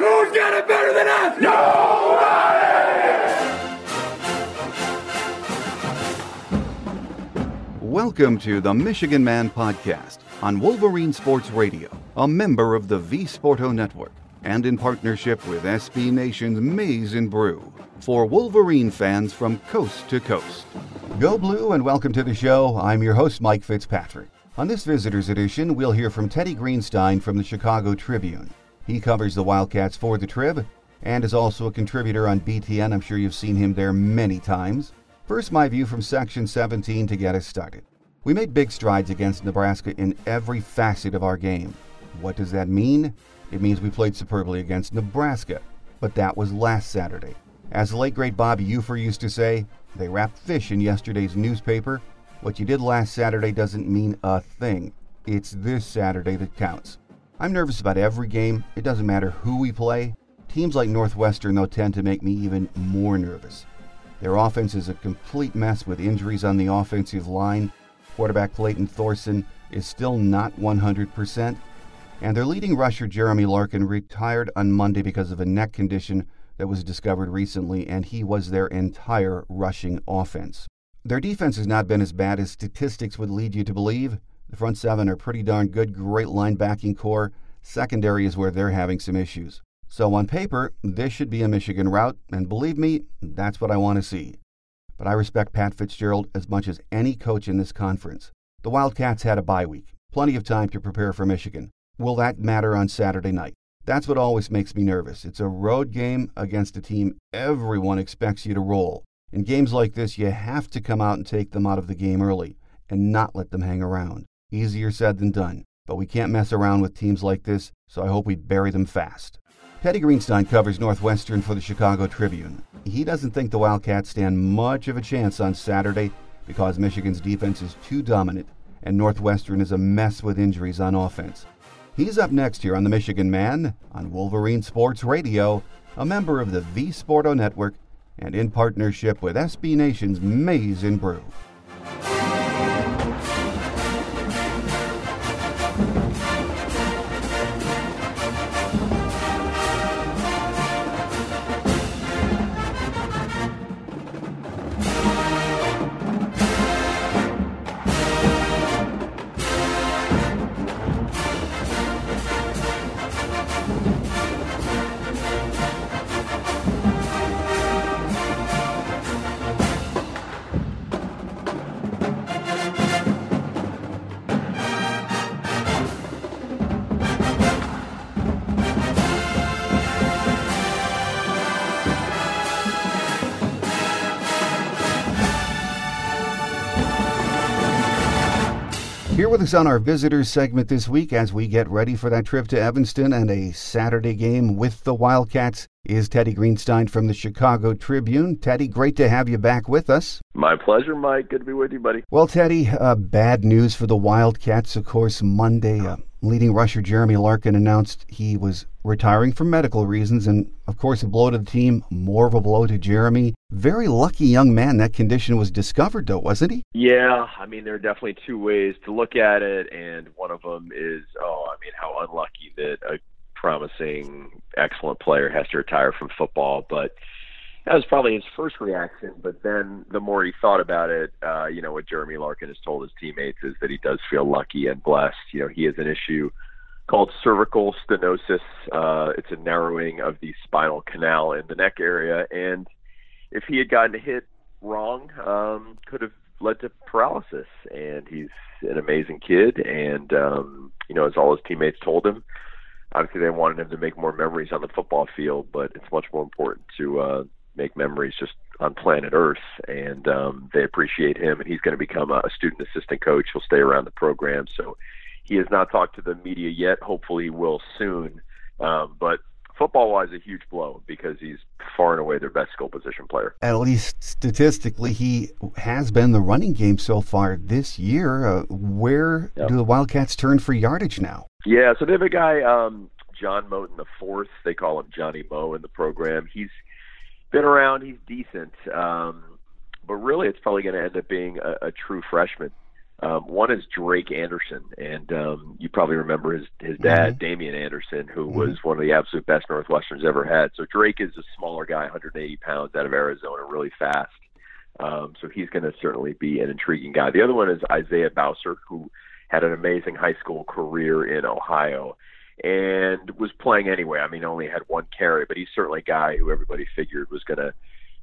Who's got it better than us? Welcome to the Michigan Man Podcast on Wolverine Sports Radio, a member of the V Sporto Network, and in partnership with SB Nation's Maize and Brew for Wolverine fans from coast to coast. Go Blue and welcome to the show. I'm your host, Mike Fitzpatrick. On this Visitors Edition, we'll hear from Teddy Greenstein from the Chicago Tribune. He covers the Wildcats for the Trib and is also a contributor on BTN. I'm sure you've seen him there many times. First, my view from Section 17 to get us started. We made big strides against Nebraska in every facet of our game. What does that mean? It means we played superbly against Nebraska, but that was last Saturday. As the late great Bobby Ufer used to say, they wrapped fish in yesterday's newspaper. What you did last Saturday doesn't mean a thing. It's this Saturday that counts. I'm nervous about every game. It doesn't matter who we play. Teams like Northwestern, though, tend to make me even more nervous. Their offense is a complete mess with injuries on the offensive line. Quarterback Clayton Thorson is still not 100%. And their leading rusher, Jeremy Larkin, retired on Monday because of a neck condition that was discovered recently, and he was their entire rushing offense. Their defense has not been as bad as statistics would lead you to believe. The front seven are pretty darn good, great linebacking corps. Secondary is where they're having some issues. So on paper, this should be a Michigan route, and believe me, that's what I want to see. But I respect Pat Fitzgerald as much as any coach in this conference. The Wildcats had a bye week, plenty of time to prepare for Michigan. Will that matter on Saturday night? That's what always makes me nervous. It's a road game against a team everyone expects you to roll. In games like this, you have to come out and take them out of the game early and not let them hang around. Easier said than done, but we can't mess around with teams like this, so I hope we bury them fast. Teddy Greenstein covers Northwestern for the Chicago Tribune. He doesn't think the Wildcats stand much of a chance on Saturday because Michigan's defense is too dominant and Northwestern is a mess with injuries on offense. He's up next here on the Michigan Man on Wolverine Sports Radio, a member of the V Sporto Network and in partnership with SB Nation's Maize and Brew. With us on our visitors segment this week as we get ready for that trip to Evanston and a Saturday game with the Wildcats is Teddy Greenstein from the Chicago Tribune. Teddy, great to have you back with us. My pleasure, Mike. Good to be with you, buddy. Well, Teddy, uh, bad news for the Wildcats, of course, Monday. Uh, leading rusher Jeremy Larkin announced he was retiring for medical reasons, and of course, a blow to the team, more of a blow to Jeremy. Very lucky young man that condition was discovered, though, wasn't he? Yeah, I mean, there are definitely two ways to look at it, and one of them is, oh, I mean, how unlucky that a promising, excellent player has to retire from football. But that was probably his first reaction. But then the more he thought about it, uh, you know, what Jeremy Larkin has told his teammates is that he does feel lucky and blessed. You know, he has an issue called cervical stenosis. Uh, it's a narrowing of the spinal canal in the neck area, and if he had gotten hit wrong, um, could have led to paralysis. And he's an amazing kid, and um, you know, as all his teammates told him, obviously they wanted him to make more memories on the football field, but it's much more important to uh, make memories just on planet Earth. And um, they appreciate him, and he's going to become a student assistant coach. He'll stay around the program, so he has not talked to the media yet. Hopefully, he will soon. Um, but football wise, a huge blow because he's far and away their best skill position player. At least statistically, he has been the running game so far this year. Uh, where yep. do the Wildcats turn for yardage now? Yeah, so they have a guy, um, John Moten the fourth. They call him Johnny Mo in the program. He's been around. He's decent, um, but really, it's probably going to end up being a, a true freshman. Um, one is Drake Anderson, and um, you probably remember his his dad, mm-hmm. Damien Anderson, who mm-hmm. was one of the absolute best Northwesterns ever had. So Drake is a smaller guy, 180 pounds, out of Arizona, really fast. Um, so he's going to certainly be an intriguing guy. The other one is Isaiah Bowser, who had an amazing high school career in Ohio and was playing anyway. I mean, only had one carry, but he's certainly a guy who everybody figured was going to,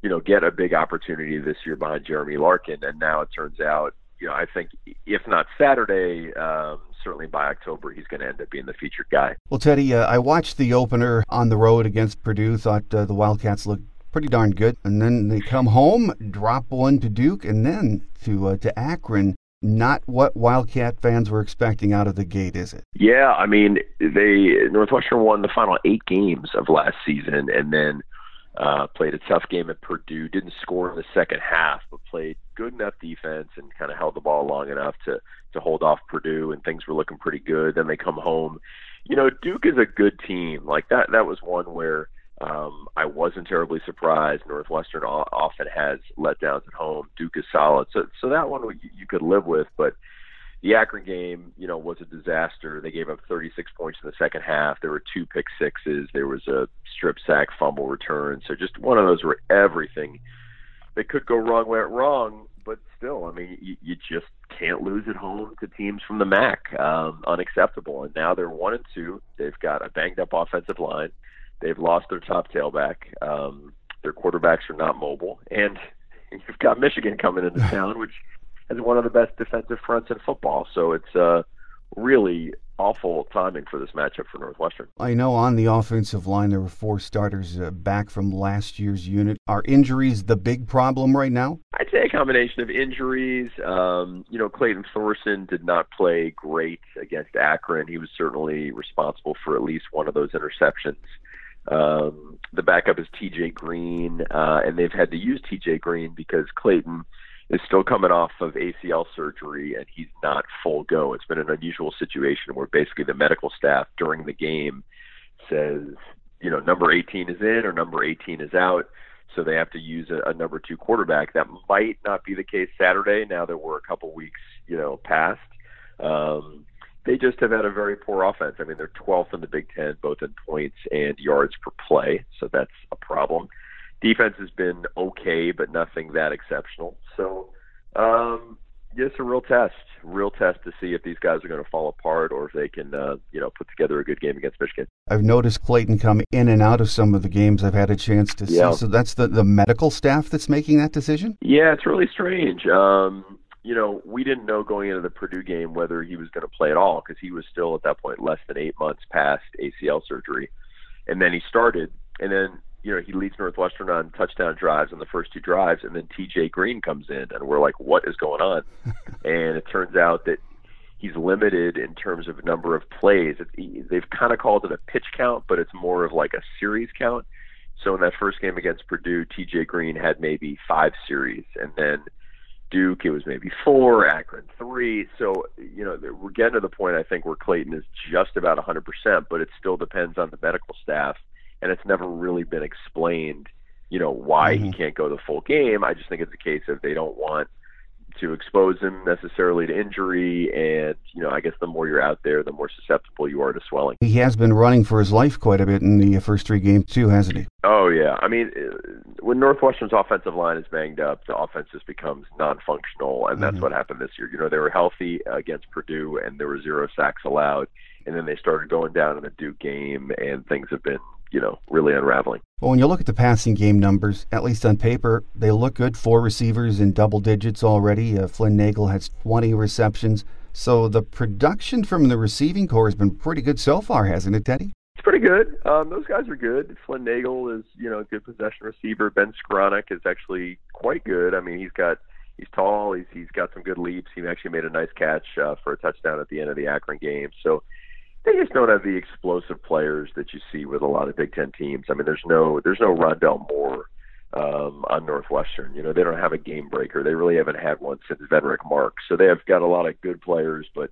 you know, get a big opportunity this year behind Jeremy Larkin. And now it turns out you know, I think if not Saturday, um, certainly by October, he's going to end up being the featured guy. Well, Teddy, uh, I watched the opener on the road against Purdue. Thought uh, the Wildcats looked pretty darn good, and then they come home, drop one to Duke, and then to uh, to Akron. Not what Wildcat fans were expecting out of the gate, is it? Yeah, I mean, they Northwestern won the final eight games of last season, and then uh, played a tough game at Purdue. Didn't score in the second half, but played good enough defense and kind of held the ball long enough to to hold off Purdue. And things were looking pretty good. Then they come home. You know, Duke is a good team. Like that. That was one where um, I wasn't terribly surprised. Northwestern often has letdowns at home. Duke is solid, so so that one you, you could live with, but the Akron game, you know, was a disaster. They gave up 36 points in the second half. There were two pick sixes. There was a strip sack, fumble return. So just one of those where everything that could go wrong went wrong. But still, I mean, you, you just can't lose at home to teams from the MAC. Um, unacceptable. And now they're one and two. They've got a banged up offensive line. They've lost their top tailback. Um, their quarterbacks are not mobile, and you've got Michigan coming into town, which as one of the best defensive fronts in football. So it's uh, really awful timing for this matchup for Northwestern. I know on the offensive line there were four starters uh, back from last year's unit. Are injuries the big problem right now? I'd say a combination of injuries. Um, you know, Clayton Thorson did not play great against Akron. He was certainly responsible for at least one of those interceptions. Um, the backup is TJ Green, uh, and they've had to use TJ Green because Clayton – is still coming off of ACL surgery and he's not full go. It's been an unusual situation where basically the medical staff during the game says, you know, number 18 is in or number 18 is out. So they have to use a, a number two quarterback. That might not be the case Saturday. Now that we're a couple weeks, you know, past. Um, they just have had a very poor offense. I mean, they're 12th in the Big Ten, both in points and yards per play. So that's a problem defense has been okay, but nothing that exceptional. So, um, it's a real test, real test to see if these guys are going to fall apart or if they can, uh, you know, put together a good game against Michigan. I've noticed Clayton come in and out of some of the games I've had a chance to yeah. see. So that's the the medical staff that's making that decision. Yeah, it's really strange. Um, you know, we didn't know going into the Purdue game whether he was going to play at all because he was still at that point less than eight months past ACL surgery, and then he started, and then you know, he leads Northwestern on touchdown drives on the first two drives, and then TJ Green comes in, and we're like, what is going on? and it turns out that he's limited in terms of number of plays. It, they've kind of called it a pitch count, but it's more of like a series count. So in that first game against Purdue, TJ Green had maybe five series, and then Duke it was maybe four, Akron three. So you know we're getting to the point I think where Clayton is just about 100%, but it still depends on the medical staff and it's never really been explained, you know, why mm-hmm. he can't go the full game. I just think it's a case of they don't want to expose him necessarily to injury. And, you know, I guess the more you're out there, the more susceptible you are to swelling. He has been running for his life quite a bit in the first three games, too, hasn't he? Oh, yeah. I mean, uh, when Northwestern's offensive line is banged up, the offense just becomes non functional. And that's mm-hmm. what happened this year. You know, they were healthy against Purdue, and there were zero sacks allowed. And then they started going down in the Duke game, and things have been you know, really unraveling. Well, when you look at the passing game numbers, at least on paper, they look good. Four receivers in double digits already. Uh, Flynn Nagel has 20 receptions. So the production from the receiving corps has been pretty good so far, hasn't it, Teddy? It's pretty good. Um, those guys are good. Flynn Nagel is, you know, a good possession receiver. Ben Skowronek is actually quite good. I mean, he's got he's tall. He's he's got some good leaps. He actually made a nice catch uh, for a touchdown at the end of the Akron game. So they just don't have the explosive players that you see with a lot of Big Ten teams. I mean, there's no there's no Rondale Moore um, on Northwestern. You know, they don't have a game breaker. They really haven't had one since Venric Marks. So they have got a lot of good players, but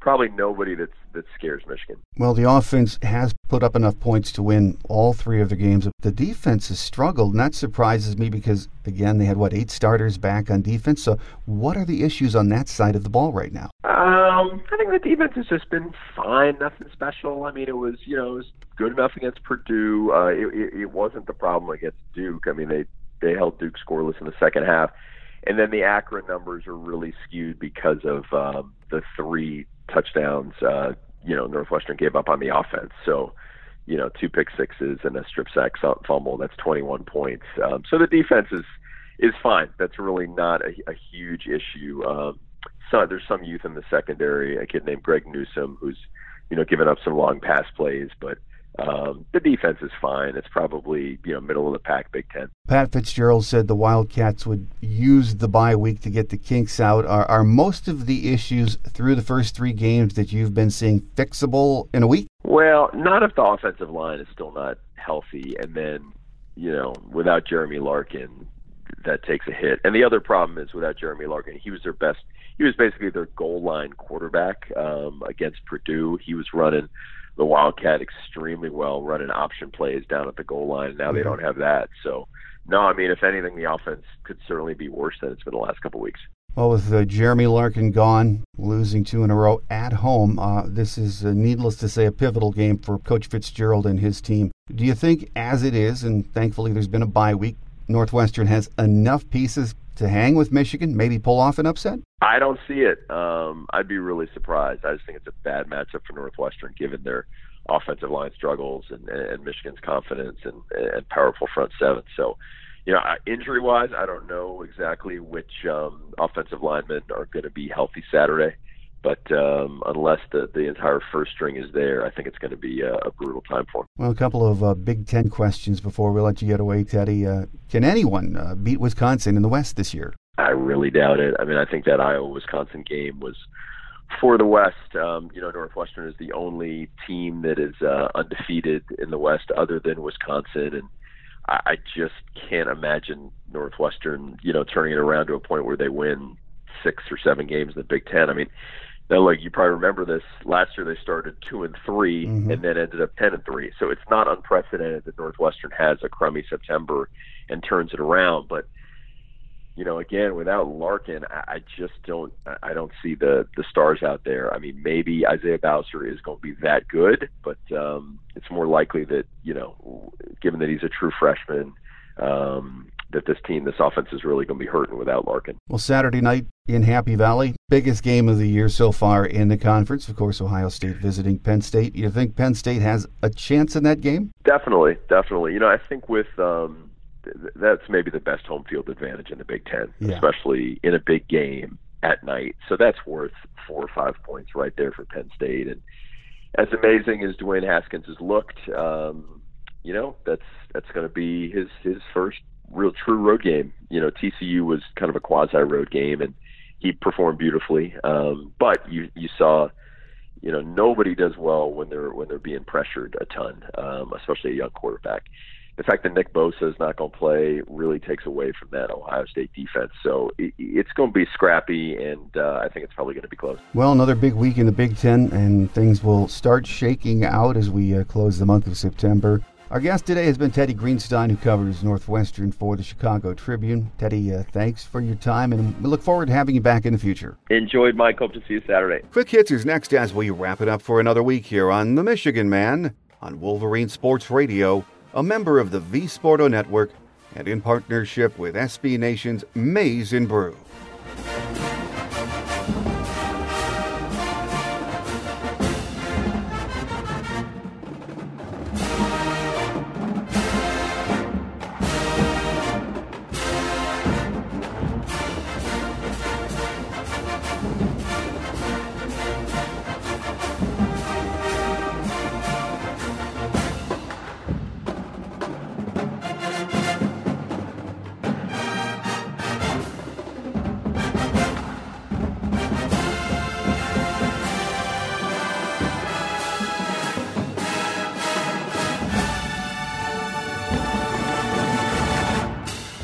probably nobody that's that scares Michigan. Well, the offense has put up enough points to win all three of the games. The defense has struggled, and that surprises me because again they had what eight starters back on defense. So, what are the issues on that side of the ball right now? Um, I think the defense has just been fine, nothing special. I mean, it was you know it was good enough against Purdue. Uh, it, it, it wasn't the problem against Duke. I mean, they they held Duke scoreless in the second half. And then the Akron numbers are really skewed because of um, the three touchdowns, uh, you know, Northwestern gave up on the offense. So, you know, two pick sixes and a strip sack fumble. That's 21 points. Um, so the defense is is fine. That's really not a, a huge issue. Um, so there's some youth in the secondary. A kid named Greg Newsome who's, you know, given up some long pass plays, but um, the defense is fine. It's probably you know middle of the pack, Big Ten. Pat Fitzgerald said the Wildcats would use the bye week to get the kinks out. Are, are most of the issues through the first three games that you've been seeing fixable in a week? Well, not if the offensive line is still not healthy, and then you know without Jeremy Larkin, that takes a hit. And the other problem is without Jeremy Larkin, he was their best. He was basically their goal line quarterback um, against Purdue. He was running the Wildcat extremely well running option plays down at the goal line. Now they mm-hmm. don't have that. So, no, I mean, if anything, the offense could certainly be worse than it's been the last couple weeks. Well, with uh, Jeremy Larkin gone, losing two in a row at home, uh, this is, uh, needless to say, a pivotal game for Coach Fitzgerald and his team. Do you think, as it is, and thankfully there's been a bye week, Northwestern has enough pieces to hang with Michigan, maybe pull off an upset? I don't see it. Um, I'd be really surprised. I just think it's a bad matchup for Northwestern, given their offensive line struggles and, and Michigan's confidence and, and powerful front seven. So, you know, injury wise, I don't know exactly which um, offensive linemen are going to be healthy Saturday. But um, unless the, the entire first string is there, I think it's going to be a, a brutal time for him. Well, a couple of uh, Big Ten questions before we let you get away, Teddy. Uh, can anyone uh, beat Wisconsin in the West this year? I really doubt it. I mean, I think that Iowa Wisconsin game was for the West. Um, you know, Northwestern is the only team that is uh, undefeated in the West other than Wisconsin, and I, I just can't imagine Northwestern, you know, turning it around to a point where they win six or seven games in the Big Ten. I mean, now, like you probably remember this last year, they started two and 3 mm-hmm. and then ended up ten and three. So it's not unprecedented that Northwestern has a crummy September and turns it around. But you know, again, without Larkin, I, I just don't, I don't see the the stars out there. I mean, maybe Isaiah Bowser is going to be that good, but um, it's more likely that you know, given that he's a true freshman. Um, that this team, this offense is really going to be hurting without Larkin. Well, Saturday night in Happy Valley, biggest game of the year so far in the conference. Of course, Ohio State visiting Penn State. You think Penn State has a chance in that game? Definitely, definitely. You know, I think with um, th- that's maybe the best home field advantage in the Big Ten, yeah. especially in a big game at night. So that's worth four or five points right there for Penn State. And as amazing as Dwayne Haskins has looked, um, you know, that's that's going to be his his first real true road game. You know, TCU was kind of a quasi road game, and he performed beautifully. Um, but you you saw, you know, nobody does well when they're when they're being pressured a ton, um, especially a young quarterback. The fact that Nick Bosa is not going to play really takes away from that Ohio State defense. So it, it's going to be scrappy, and uh, I think it's probably going to be close. Well, another big week in the Big Ten, and things will start shaking out as we uh, close the month of September. Our guest today has been Teddy Greenstein, who covers Northwestern for the Chicago Tribune. Teddy, uh, thanks for your time, and we look forward to having you back in the future. Enjoyed, Mike. Hope to see you Saturday. Quick Hits is next as we wrap it up for another week here on The Michigan Man on Wolverine Sports Radio, a member of the V Sporto Network, and in partnership with SB Nation's Maize and Brew.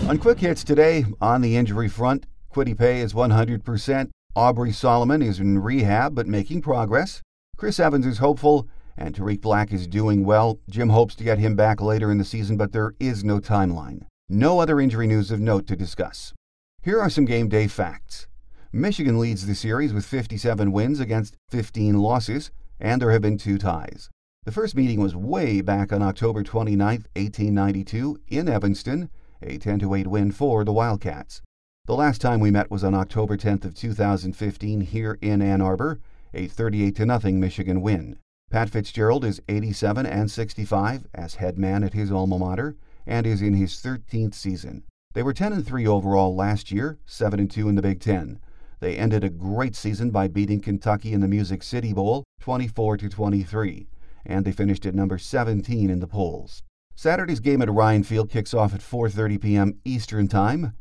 On Quick Hits today, on the injury front, Kwity Paye is 100%. Aubrey Solomon is in rehab but making progress. Chris Evans is hopeful, and Tarik Black is doing well. Jim hopes to get him back later in the season, but there is no timeline. No other injury news of note to discuss. Here are some game day facts. Michigan leads the series with 57 wins against 15 losses, and there have been two ties. The first meeting was way back on October 29, 1892, in Evanston a 10 8 win for the Wildcats. The last time we met was on October 10th of 2015 here in Ann Arbor, a 38 0 Michigan win. Pat Fitzgerald is 87 and 65 as head man at his alma mater and is in his 13th season. They were 10 and 3 overall last year, 7 and 2 in the Big 10. They ended a great season by beating Kentucky in the Music City Bowl 24 to 23, and they finished at number 17 in the polls. Saturday's game at Ryan Field kicks off at 4:30 p.m. Eastern Time.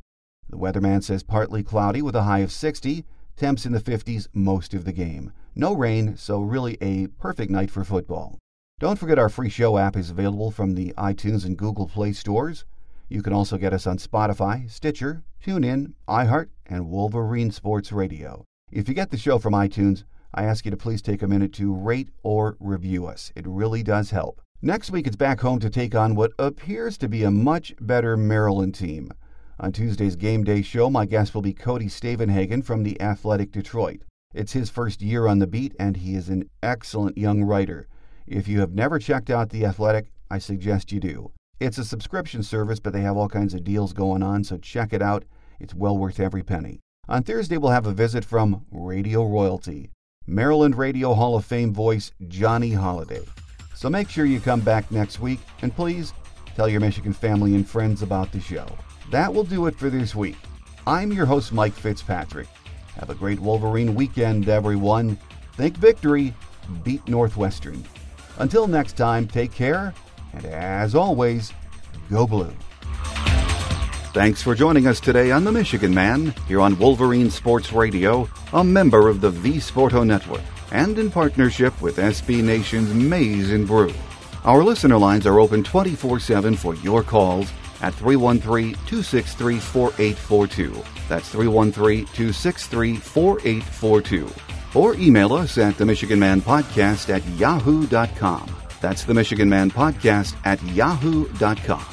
The weatherman says partly cloudy with a high of 60, temps in the 50s most of the game. No rain, so really a perfect night for football. Don't forget our free show app is available from the iTunes and Google Play stores. You can also get us on Spotify, Stitcher, TuneIn, iHeart, and Wolverine Sports Radio. If you get the show from iTunes, I ask you to please take a minute to rate or review us. It really does help. Next week, it's back home to take on what appears to be a much better Maryland team. On Tuesday's Game Day show, my guest will be Cody Stavenhagen from the Athletic Detroit. It's his first year on the beat, and he is an excellent young writer. If you have never checked out The Athletic, I suggest you do. It's a subscription service, but they have all kinds of deals going on, so check it out. It's well worth every penny. On Thursday, we'll have a visit from Radio Royalty, Maryland Radio Hall of Fame voice Johnny Holliday. So make sure you come back next week, and please tell your Michigan family and friends about the show. That will do it for this week. I'm your host, Mike Fitzpatrick. Have a great Wolverine weekend, everyone. Think victory, beat Northwestern. Until next time, take care, and as always, go blue. Thanks for joining us today on The Michigan Man, here on Wolverine Sports Radio, a member of the V Sporto Network and in partnership with SB Nation's Maize and Brew. Our listener lines are open 24 7 for your calls at 313 263 4842. That's 313 263 4842. Or email us at the Michigan Man Podcast at yahoo.com. That's the Michigan Man Podcast at yahoo.com.